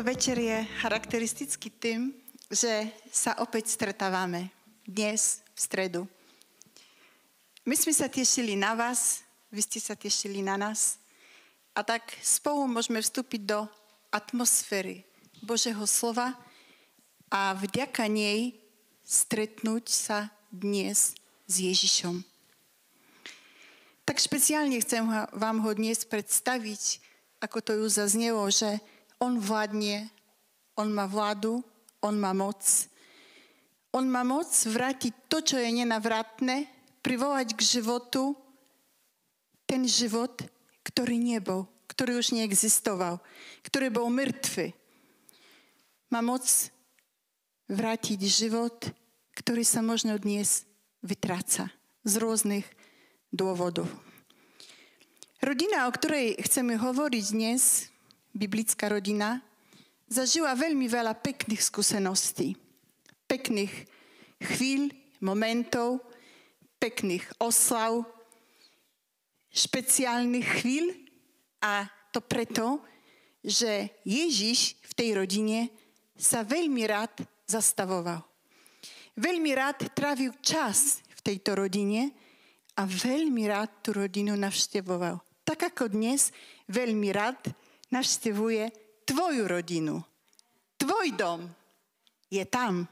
Tento večer je charakteristický tým, že sa opäť stretávame dnes v stredu. My sme sa tešili na vás, vy ste sa tešili na nás a tak spolu môžeme vstúpiť do atmosféry Božieho slova a vďaka nej stretnúť sa dnes s Ježišom. Tak špeciálne chcem vám ho dnes predstaviť, ako to ju zaznelo, že on vládne, on má vládu, on má moc. On má moc vrátiť to, čo je nenavratné, privolať k životu ten život, ktorý nebol, ktorý už neexistoval, ktorý bol mŕtvy. Má moc vrátiť život, ktorý sa možno dnes vytráca z rôznych dôvodov. Rodina, o ktorej chceme hovoriť dnes, biblická rodina, zažila veľmi veľa pekných skúseností. Pekných chvíľ, momentov, pekných oslav, špeciálnych chvíľ a to preto, že Ježiš v tej rodine sa veľmi rád zastavoval. Veľmi rád trávil čas v tejto rodine a veľmi rád tú rodinu navštevoval. Tak ako dnes veľmi rád navštevuje tvoju rodinu. Tvoj dom je tam.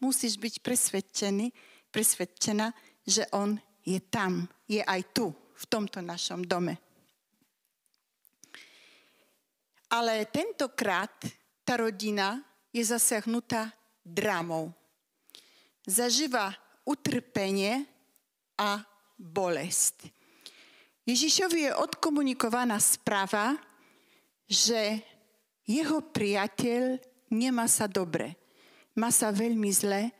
Musíš byť presvedčený, presvedčená, že on je tam, je aj tu, v tomto našom dome. Ale tentokrát tá rodina je zasiahnutá dramou. Zažíva utrpenie a bolest. Ježišovi je odkomunikovaná správa, že jeho priateľ nemá sa dobre, má sa veľmi zle,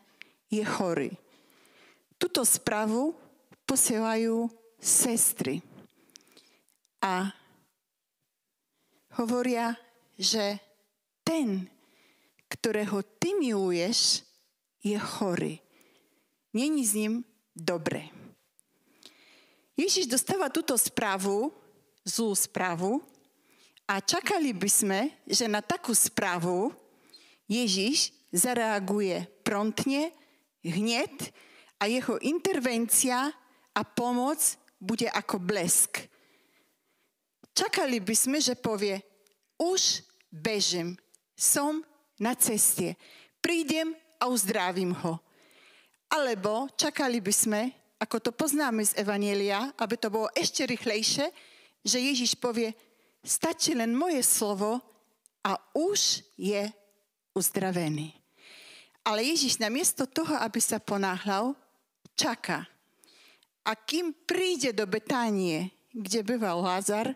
je chorý. Tuto správu posielajú sestry a hovoria, že ten, ktorého ty miluješ, je chorý. Není s ním dobre. Ježiš dostáva túto správu, zlú správu, a čakali by sme, že na takú správu Ježiš zareaguje promptne, hneď a jeho intervencia a pomoc bude ako blesk. Čakali by sme, že povie, už bežím, som na ceste, prídem a uzdravím ho. Alebo čakali by sme, ako to poznáme z Evanielia, aby to bolo ešte rýchlejšie, že Ježiš povie, stačí len moje slovo a už je uzdravený. Ale Ježiš namiesto toho, aby sa ponáhľal, čaká. A kým príde do Betánie, kde býval Lázar,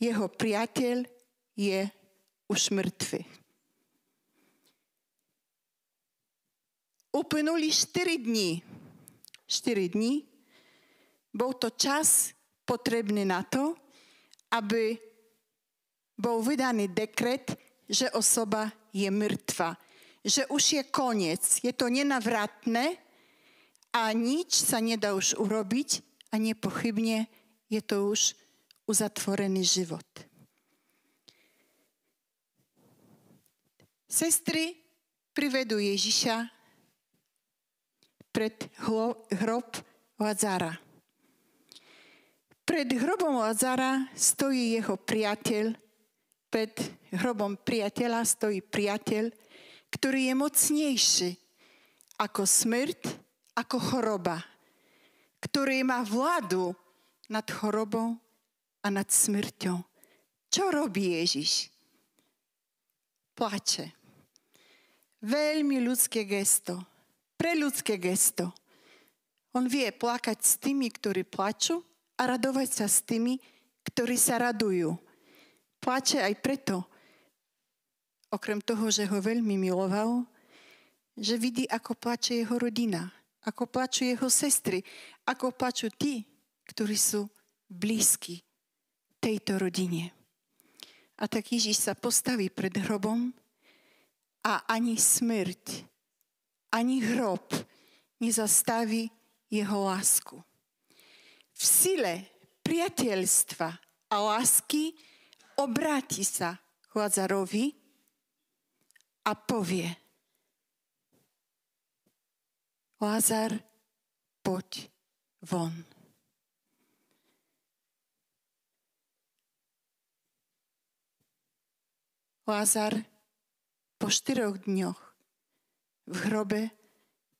jeho priateľ je už mŕtvy. Uplynuli 4 dní. 4 dní. Bol to čas potrebný na to, aby bol vydaný dekret, že osoba je mŕtva. Že už je koniec. Je to nenavratné a nič sa nedá už urobiť a nepochybne je to už uzatvorený život. Sestry privedú Ježiša pred hrob Lazara. Pred hrobom Lazara stojí jeho priateľ, pred hrobom priateľa stojí priateľ, ktorý je mocnejší ako smrť, ako choroba, ktorý má vládu nad chorobou a nad smrťou. Čo robí Ježiš? Plače. Veľmi ľudské gesto pre gesto. On vie plakať s tými, ktorí plačú a radovať sa s tými, ktorí sa radujú. Plače aj preto, okrem toho, že ho veľmi miloval, že vidí, ako plače jeho rodina, ako plačú jeho sestry, ako plačú tí, ktorí sú blízki tejto rodine. A tak Ježiš sa postaví pred hrobom a ani smrť ani hrob nezastaví jeho lásku. V sile priateľstva a lásky obráti sa Lázarovi a povie Lázar, poď von. Lázar po štyroch dňoch v hrobe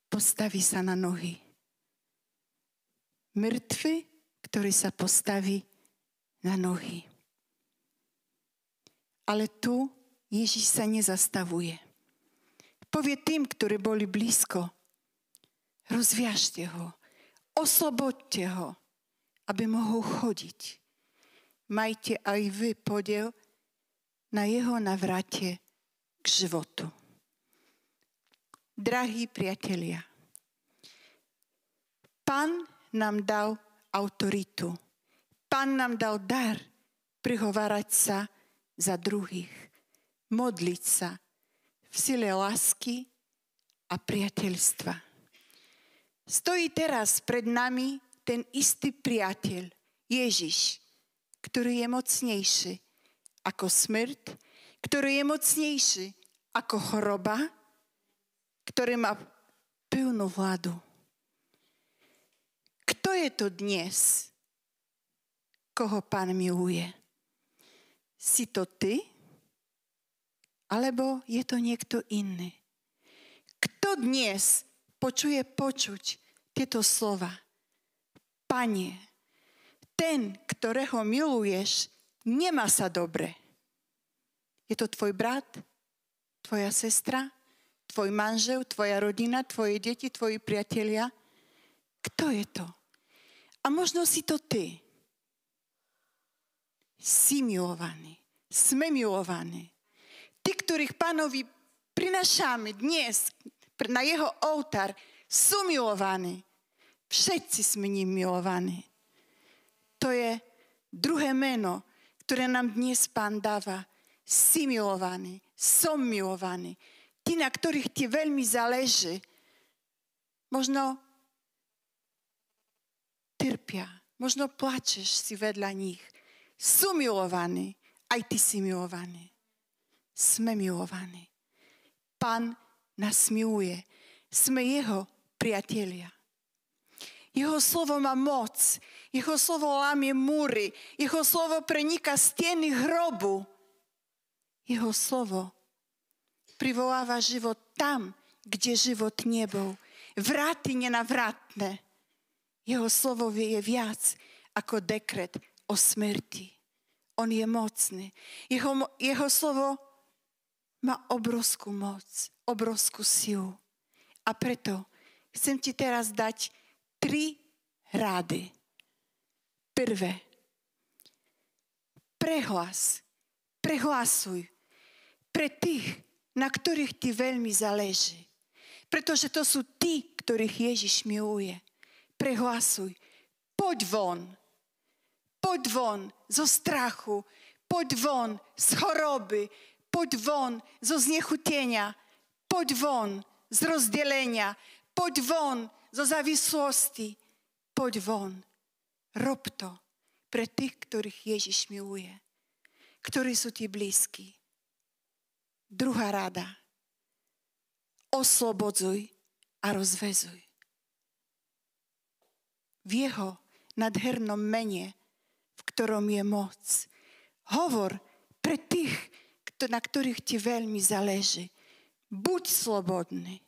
postaví sa na nohy. Mŕtvy, ktorý sa postaví na nohy. Ale tu Ježiš sa nezastavuje. Povie tým, ktorí boli blízko, rozviažte ho, oslobodte ho, aby mohol chodiť. Majte aj vy podiel na jeho navrate k životu. Drahí priatelia, Pán nám dal autoritu. Pán nám dal dar prihovárať sa za druhých, modliť sa v sile lásky a priateľstva. Stojí teraz pred nami ten istý priateľ, Ježiš, ktorý je mocnejší ako smrť, ktorý je mocnejší ako choroba, ktorý má plnú vládu. Je to dnes, koho pán miluje? Si to ty? Alebo je to niekto iný? Kto dnes počuje počuť tieto slova? Pane, ten, ktorého miluješ, nemá sa dobre. Je to tvoj brat, tvoja sestra, tvoj manžel, tvoja rodina, tvoje deti, tvoji priatelia. Kto je to? A možno si to ty. Si milovaný. Sme milovaní. Tí, ktorých pánovi prinašame dnes na jeho oltár, sú milovaní. Všetci sme ním milovaní. To je druhé meno, ktoré nám dnes Pán dáva. Si milovaný, som milovaný. Tí, na ktorých ti veľmi záleží, možno trpia, možno plačeš si vedľa nich. Sú milovaní, aj ty si milovaný. Sme milovaní. Pán nás miluje. Sme jeho priatelia. Jeho slovo má moc. Jeho slovo lámie múry. Jeho slovo preniká steny hrobu. Jeho slovo privoláva život tam, kde život nebol. Vráty nenavratné. Jeho slovo je viac ako dekret o smrti. On je mocný. Jeho, jeho slovo má obrovskú moc, obrovskú silu. A preto chcem ti teraz dať tri rády. Prvé. Prehlas. Prehlasuj pre tých, na ktorých ti veľmi záleží. Pretože to sú tí, ktorých Ježiš miluje. Prehlasuj. Poď von. Poď von zo strachu. Poď von z choroby. Poď von zo znechutenia. Poď von z rozdelenia. Poď von zo závislosti. Poď von. Rob to pre tých, ktorých Ježiš miluje. Ktorí sú ti blízki. Druhá rada. Oslobodzuj a rozvezuj. V jeho nadhernom mene, v ktorom je moc. Hovor pre tých, na ktorých ti veľmi záleží. Buď slobodný.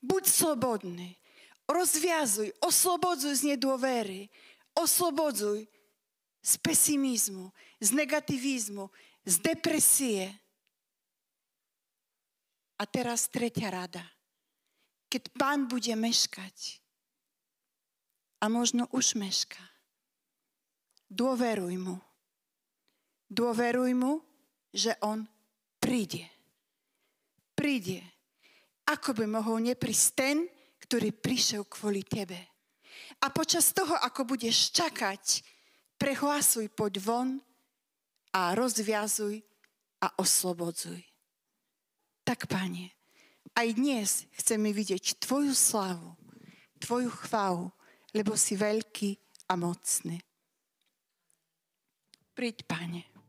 Buď slobodný. Rozviazuj, oslobodzuj z nedôvery, oslobodzuj z pesimizmu, z negativizmu, z depresie. A teraz tretia rada. Keď pán bude meškať, a možno už meška, dôveruj mu. Dôveruj mu, že on príde. Príde. Ako by mohol neprísť ten, ktorý prišiel kvôli tebe. A počas toho, ako budeš čakať, prehlasuj, poď von a rozviazuj a oslobodzuj. Tak, Pane, aj dnes chceme vidieť Tvoju slavu, Tvoju chválu, lebo si veľký a mocný. Príď, Pane.